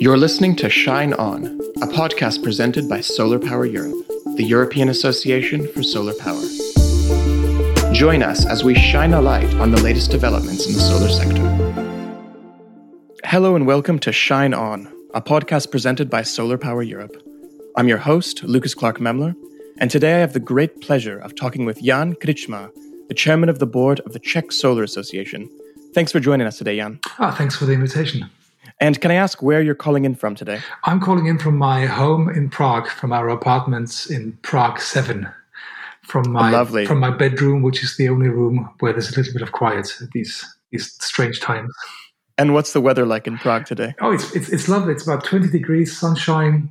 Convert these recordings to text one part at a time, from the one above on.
You're listening to Shine On, a podcast presented by Solar Power Europe, the European Association for Solar Power. Join us as we shine a light on the latest developments in the solar sector. Hello and welcome to Shine On, a podcast presented by Solar Power Europe. I'm your host, Lucas Clark Memler, and today I have the great pleasure of talking with Jan Krčmář, the chairman of the board of the Czech Solar Association. Thanks for joining us today, Jan. Ah, thanks for the invitation. And can I ask where you're calling in from today? I'm calling in from my home in Prague, from our apartments in Prague 7. From my Lovely. from my bedroom, which is the only room where there's a little bit of quiet at these these strange times. And what's the weather like in Prague today? Oh, it's it's, it's lovely. It's about 20 degrees, sunshine.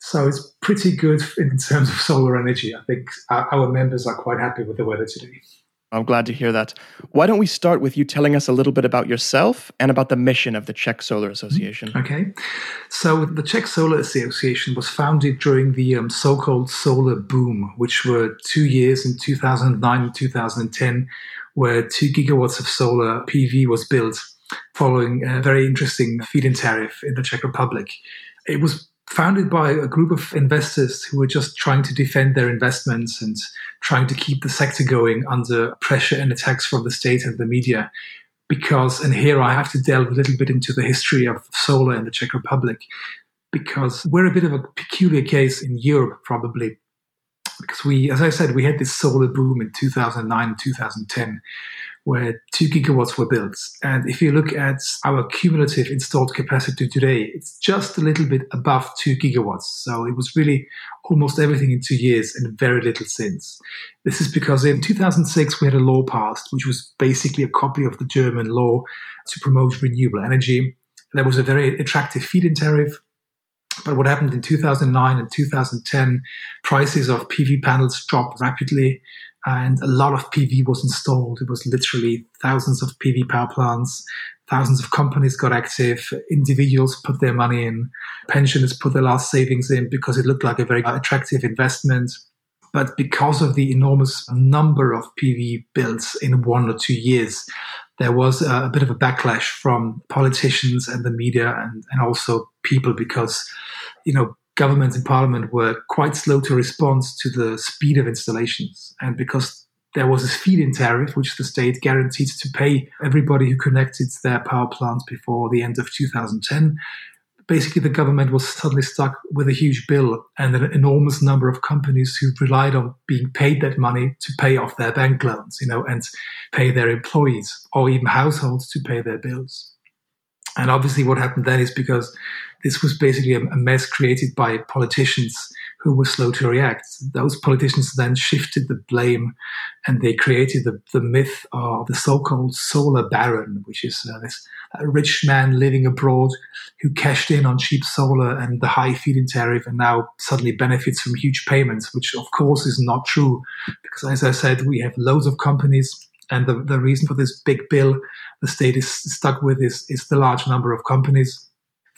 So it's pretty good in terms of solar energy. I think our, our members are quite happy with the weather today. I'm glad to hear that. Why don't we start with you telling us a little bit about yourself and about the mission of the Czech Solar Association? Okay. So the Czech Solar Association was founded during the um, so called solar boom, which were two years in 2009 and 2010, where two gigawatts of solar PV was built following a very interesting feed in tariff in the Czech Republic. It was founded by a group of investors who were just trying to defend their investments and trying to keep the sector going under pressure and attacks from the state and the media. Because, and here I have to delve a little bit into the history of solar in the Czech Republic, because we're a bit of a peculiar case in Europe, probably. Because we, as I said, we had this solar boom in 2009 and 2010 where two gigawatts were built. And if you look at our cumulative installed capacity today, it's just a little bit above two gigawatts. So it was really almost everything in two years and very little since. This is because in 2006 we had a law passed, which was basically a copy of the German law to promote renewable energy. There was a very attractive feed-in tariff. But what happened in 2009 and 2010, prices of PV panels dropped rapidly and a lot of PV was installed. It was literally thousands of PV power plants. Thousands of companies got active. Individuals put their money in. Pensioners put their last savings in because it looked like a very attractive investment. But because of the enormous number of PV builds in one or two years, there was a, bit of a backlash from politicians and the media and, and also people because, you know, government and parliament were quite slow to respond to the speed of installations. And because there was a feed-in tariff, which the state guaranteed to pay everybody who connected their power plants before the end of 2010, basically the government was suddenly stuck with a huge bill and an enormous number of companies who relied on being paid that money to pay off their bank loans, you know, and pay their employees or even households to pay their bills. And obviously, what happened then is because this was basically a, mess created by politicians who were slow to react. Those politicians then shifted the blame and they created the, the myth of the so called solar baron, which is uh, this rich man living abroad who cashed in on cheap solar and the high feed in tariff and now suddenly benefits from huge payments, which of course is not true. Because as I said, we have loads of companies and the, the reason for this big bill the state is stuck with is, is the large number of companies.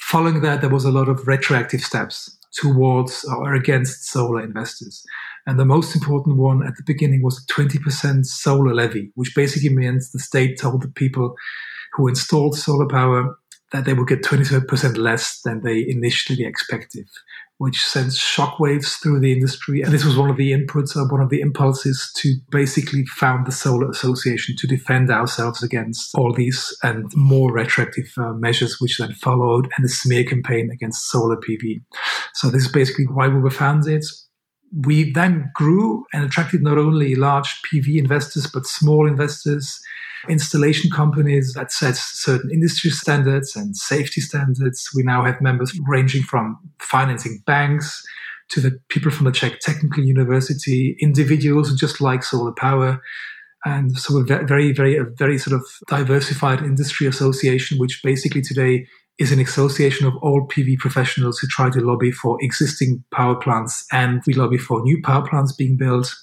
Following that, there was a lot of retroactive steps towards or against solar investors. And the most important one at the beginning was a 20% solar levy, which basically means the state told the people who installed solar power that they would get 20% less than they initially expected, which sends shockwaves through the industry. And this was one of the inputs or one of the impulses to basically found the Solar Association to defend ourselves against all these and more retroactive uh, measures, which then followed, and a smear campaign against solar PV. So this is basically why we were founded. We then grew and attracted not only large PV investors, but small investors installation companies that set certain industry standards and safety standards. We now have members ranging from financing banks to the people from the Czech Technical University, individuals who just like solar power. And so we're very, very, a very sort of diversified industry association, which basically today is an association of all PV professionals who try to lobby for existing power plants and we lobby for new power plants being built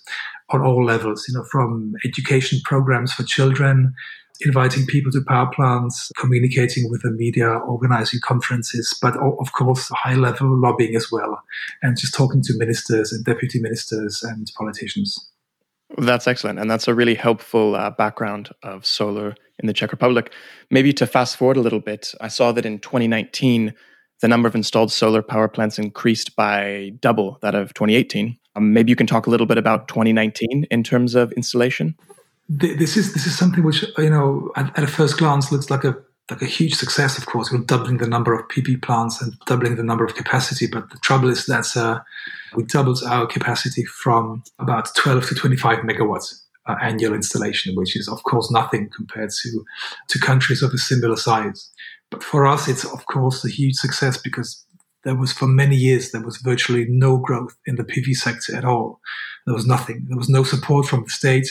on all levels, you know, from education programs for children, inviting people to power plants, communicating with the media, organizing conferences, but of course, high level lobbying as well, and just talking to ministers and deputy ministers and politicians. That's excellent. And that's a really helpful uh, background of solar in the Czech Republic. Maybe to fast forward a little bit, I saw that in 2019, the number of installed solar power plants increased by double that of 2018. Um, maybe you can talk a little bit about 2019 in terms of installation. This is this is something which you know at, at a first glance looks like a like a huge success. Of course, we're doubling the number of PV plants and doubling the number of capacity. But the trouble is that uh, we doubled our capacity from about 12 to 25 megawatts uh, annual installation, which is of course nothing compared to to countries of a similar size. But for us, it's of course a huge success because there was for many years there was virtually no growth in the PV sector at all. There was nothing. There was no support from the state,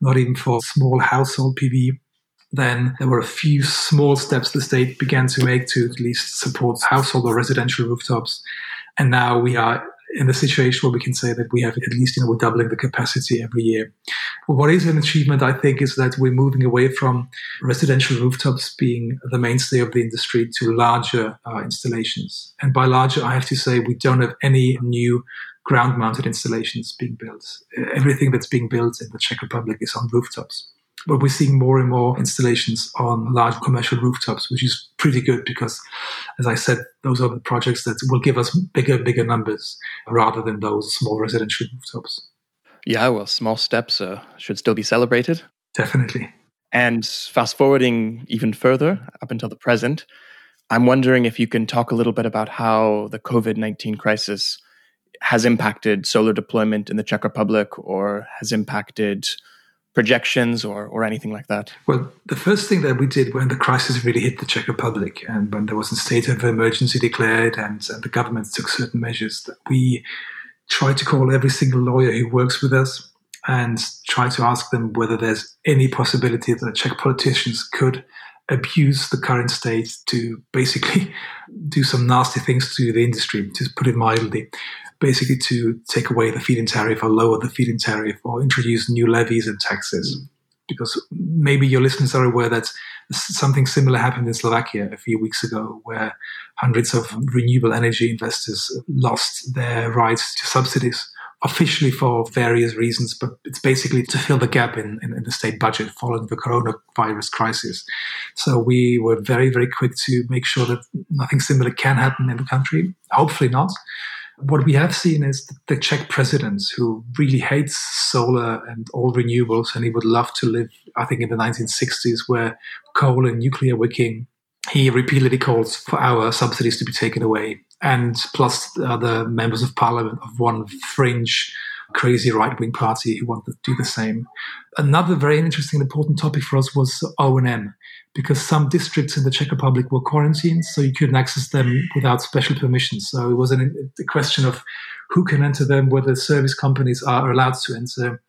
not even for small household PV. Then there were a few small steps the state began to make to at least support household or residential rooftops. And now we are in the situation where we can say that we have at least, you know, we're doubling the capacity every year. what is an achievement, I think, is that we're moving away from residential rooftops being the mainstay of the industry to larger uh, installations. And by larger, I have to say we don't have any new ground mounted installations being built. Everything that's being built in the Czech Republic is on rooftops. But we're seeing more and more installations on large commercial rooftops, which is pretty good because, as I said, those are the projects that will give us bigger, bigger numbers rather than those small residential rooftops. Yeah, well, small steps uh, should still be celebrated. Definitely. And fast forwarding even further up until the present, I'm wondering if you can talk a little bit about how the COVID 19 crisis has impacted solar deployment in the Czech Republic or has impacted projections or, or anything like that? Well, the first thing that we did when the crisis really hit the Czech Republic and when there was a state of emergency declared and, and the government took certain measures, that we tried to call every single lawyer who works with us and try to ask them whether there's any possibility that Czech politicians could abuse the current state to basically do some nasty things to the industry, to put it mildly basically to take away the feed-in tariff or lower the feed-in tariff or introduce new levies and taxes. Mm. Because maybe your listeners are aware that something similar happened in Slovakia a few weeks ago, where hundreds of renewable energy investors lost their rights to subsidies officially for various reasons, but it's basically to fill the gap in, in, in, the state budget following the coronavirus crisis. So we were very, very quick to make sure that nothing similar can happen in the country. Hopefully not. What we have seen is the Czech president who really hates solar and all renewables, and he would love to live, I think, in the 1960s where coal and nuclear were king. He repeatedly calls for our subsidies to be taken away, and plus the other members of parliament of one fringe crazy right wing party who wanted to do the same. Another very interesting and important topic for us was O&M because some districts in the Czech Republic were quarantined, so you couldn't access them without special permission. So it was an, a question of who can enter them, whether service companies are allowed to enter,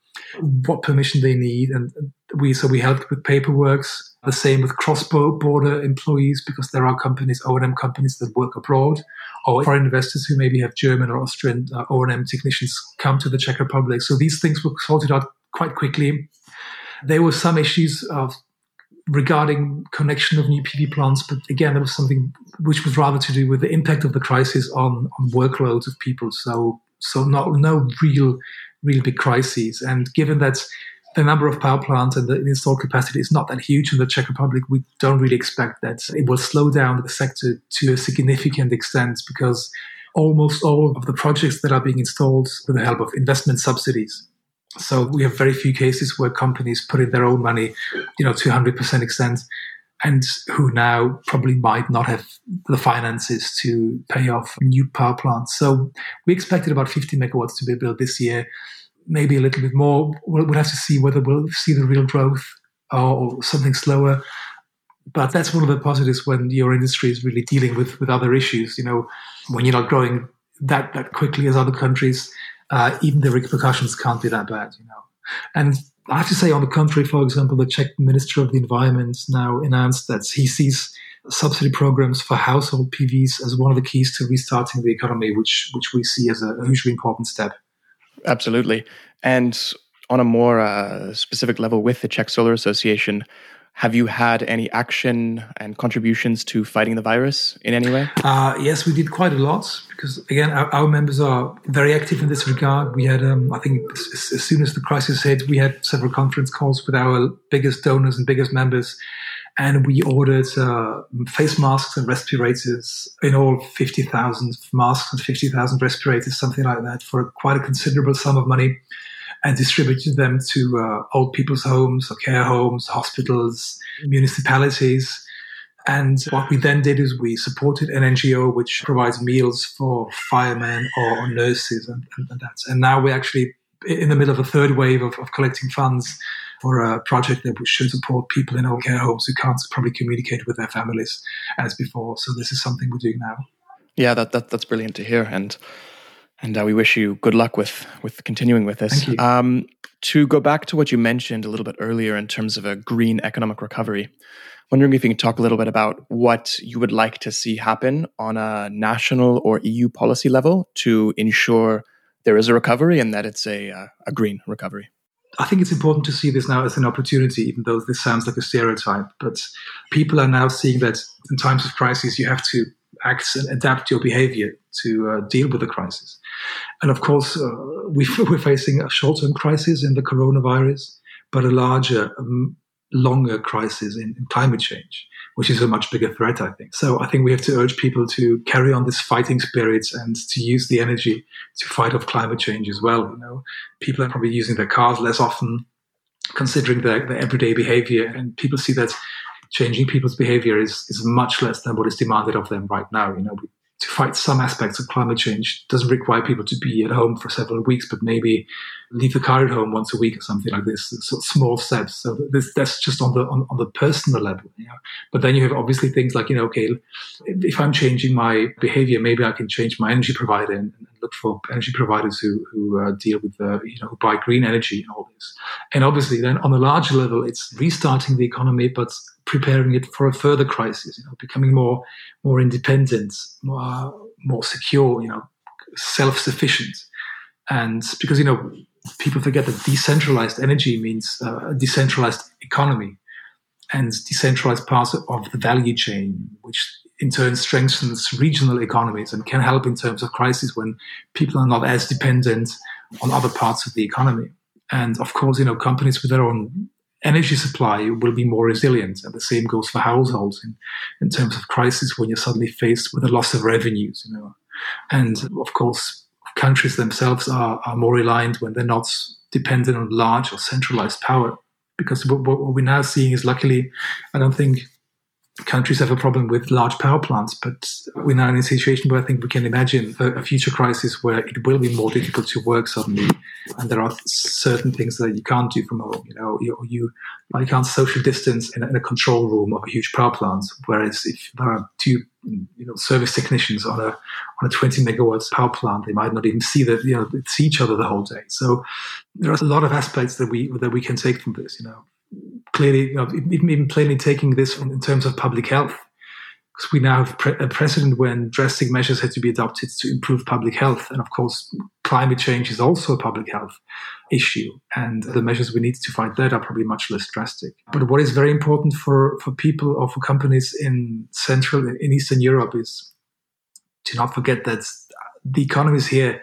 what permission they need, and we so we helped with paperwork. The same with cross-border employees, because there are companies, O&M companies that work abroad, or foreign investors who maybe have German or Austrian uh, O&M technicians come to the Czech Republic. So these things were sorted out quite quickly. There were some issues of regarding connection of new PV plants, but again, there was something which was rather to do with the impact of the crisis on, on workloads of people. So, so not, no real, real big crises. And given that the number of power plants and the installed capacity is not that huge in the Czech Republic, we don't really expect that it will slow down the sector to a significant extent because almost all of the projects that are being installed with the help of investment subsidies so we have very few cases where companies put in their own money, you know, to 100% extent, and who now probably might not have the finances to pay off new power plants. So we expected about 50 megawatts to be built this year, maybe a little bit more. We'll, we'll have to see whether we'll see the real growth or something slower. But that's one of the positives when your industry is really dealing with, with other issues. You know, when you're not growing that, that quickly as other countries, uh, even the repercussions can't be that bad, you know. And I have to say, on the contrary, for example, the Czech Minister of the Environment now announced that he sees subsidy programs for household PVs as one of the keys to restarting the economy, which which we see as a hugely important step. Absolutely, and on a more uh, specific level, with the Czech Solar Association, Have you had any action and contributions to fighting the virus in any way? Uh, yes, we did quite a lot because, again, our, our members are very active in this regard. We had, um, I think, as, as, soon as the crisis hit, we had several conference calls with our biggest donors and biggest members. And we ordered uh, face masks and respirators, in all 50,000 masks and 50,000 respirators, something like that, for quite a considerable sum of money and distributed them to uh, old people's homes or care homes, hospitals, municipalities. And what we then did is we supported an NGO which provides meals for firemen or nurses and, and, and that. And now we're actually in the middle of a third wave of, of collecting funds for a project that should support people in old care homes who can't probably communicate with their families as before. So this is something we're doing now. Yeah, that, that that's brilliant to hear. And and uh, we wish you good luck with with continuing with this. Um, to go back to what you mentioned a little bit earlier in terms of a green economic recovery, wondering if you can talk a little bit about what you would like to see happen on a national or EU policy level to ensure there is a recovery and that it's a uh, a green recovery. I think it's important to see this now as an opportunity, even though this sounds like a stereotype. But people are now seeing that in times of crisis, you have to act and adapt your behavior to uh, deal with the crisis. And of course, uh, we, are facing a short term crisis in the coronavirus, but a larger, um, longer crisis in, in, climate change, which is a much bigger threat, I think. So I think we have to urge people to carry on this fighting spirit and to use the energy to fight off climate change as well. You know, people are probably using their cars less often, considering their, their everyday behavior, and people see that changing people's behavior is, is much less than what is demanded of them right now. You know, we to fight some aspects of climate change. Doesn't require people to be at home for several weeks, but maybe leave the car at home once a week or something like this. So small steps. So this, that's just on the on, on the personal level. You know? But then you have obviously things like you know, okay, if I'm changing my behavior, maybe I can change my energy provider and, and look for energy providers who who uh, deal with you know who buy green energy and all this. And obviously, then on a larger level, it's restarting the economy, but preparing it for a further crisis. You know, becoming more more independent, more more secure. You know, self sufficient. And because you know people forget that decentralized energy means uh, a decentralized economy and decentralized parts of the value chain, which in turn strengthens regional economies and can help in terms of crisis when people are not as dependent on other parts of the economy. And of course, you know, companies with their own energy supply will be more resilient. And the same goes for households in, in terms of crisis when you're suddenly faced with a loss of revenues, you know. And of course, countries themselves are, are more reliant when they're not dependent on large or centralized power. Because what, what we're now seeing is luckily, I don't think countries have a problem with large power plants, but we're now in a situation where I think we can imagine a, a, future crisis where it will be more difficult to work suddenly, and there are certain things that you can't do from home. You know, you you, you can't social distance in a, in a control room of a huge power plant, whereas if there are two you know service technicians on a on a 20 megawatts power plant, they might not even see that you know see each other the whole day. So there are a lot of aspects that we that we can take from this. You know clearly, you know, even plainly taking this in terms of public health, because we now have a precedent when drastic measures had to be adopted to improve public health. And of course, climate change is also public health issue. And the measures we need to fight that are probably much less drastic. But what is very important for, for people or for companies in Central and in Eastern Europe is to not forget that the economies here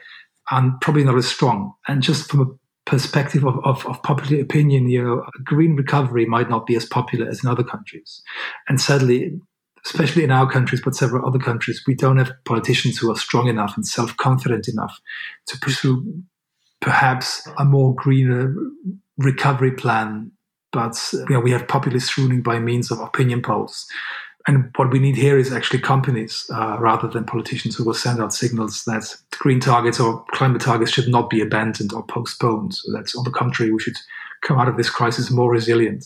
are probably not as strong. And just from a perspective of, of, of, popular opinion, you know, green recovery might not be as popular as in other countries. And sadly, especially in our countries, but several other countries, we don't have politicians who are strong enough and self confident enough to pursue perhaps a more greener recovery plan. But you know, we have populist ruling by means of opinion polls and what we need here is actually companies uh, rather than politicians who will send out signals that green targets or climate targets should not be abandoned or postponed. So that's on the contrary, we should come out of this crisis more resilient.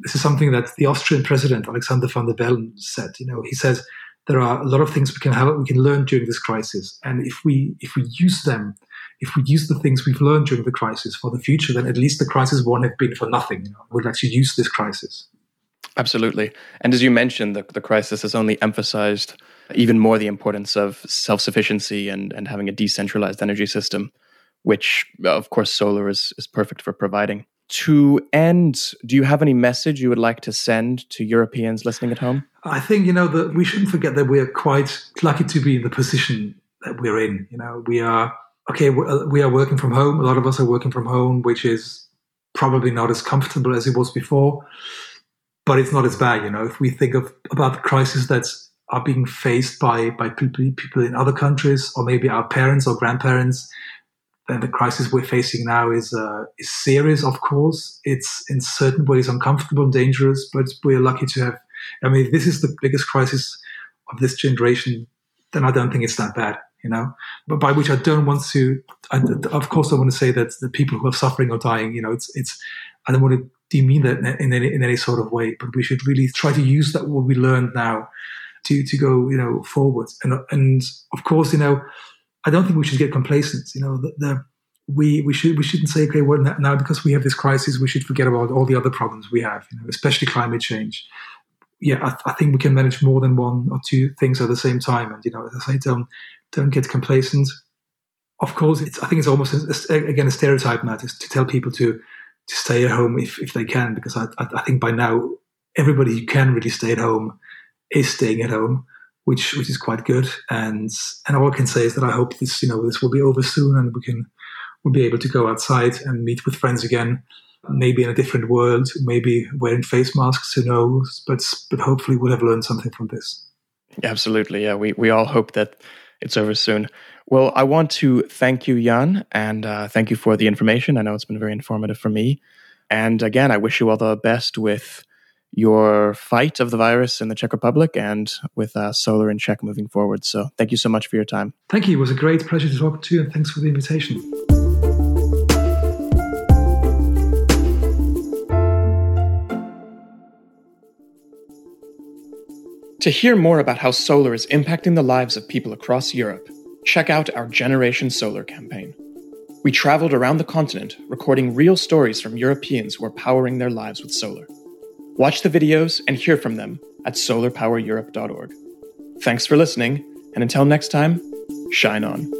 This is something that the Austrian president Alexander van der Bellen said. You know, he says there are a lot of things we can have, we can learn during this crisis, and if we if we use them. If we use the things we've learned during the crisis for the future, then at least the crisis won't have been for nothing. You know, we'll actually use this crisis. Absolutely. And as you mentioned, the, the crisis has only emphasized even more the importance of self sufficiency and, and having a decentralized energy system, which, uh, of course, solar is, is perfect for providing. to end, do you have any message you would like to send to Europeans listening at home? I think you know that we shouldn't forget that we are quite lucky to be in the position that we're in. You know, we are okay. We are working from home. A lot of us are working from home, which is probably not as comfortable as it was before, but it's not as bad. You know, if we think of about the crisis that's are being faced by by people, people in other countries, or maybe our parents or grandparents, then the crisis we're facing now is uh, is serious. Of course, it's in certain ways uncomfortable and dangerous, but we're lucky to have. I mean, this is the biggest crisis of this generation, then I don't think it's that bad. You know, but by which I don't want to. Of course, I want to say that the people who are suffering or dying. You know, it's it's. I don't want to demean that in any in any sort of way, but we should really try to use that what we learned now to to go you know forward. And and of course, you know, I don't think we should get complacent. You know, the, the we we should we shouldn't say okay well now because we have this crisis we should forget about all the other problems we have you know especially climate change yeah I, I, think we can manage more than one or two things at the same time. And you know as I say don't don't get complacent. Of course I think it's almost a, a, again a stereotype now to, tell people to to stay at home if, if they can because I, I think by now everybody who can really stay at home is staying at home which which is quite good. And and all I can say is that I hope this you know this will be over soon and we can we'll be able to go outside and meet with friends again. Maybe in a different world, maybe wearing face masks, who knows? But but hopefully we'll have learned something from this. Absolutely, yeah. We we all hope that it's over soon. Well, I want to thank you, Jan, and uh, thank you for the information. I know it's been very informative for me. And again, I wish you all the best with your fight of the virus in the Czech Republic and with uh, solar in Czech moving forward. So, thank you so much for your time. Thank you. It was a great pleasure to talk to you, and thanks for the invitation. To hear more about how solar is impacting the lives of people across Europe, check out our Generation Solar campaign. We traveled around the continent recording real stories from Europeans who are powering their lives with solar. Watch the videos and hear from them at solarpowereurope.org. Thanks for listening, and until next time, shine on.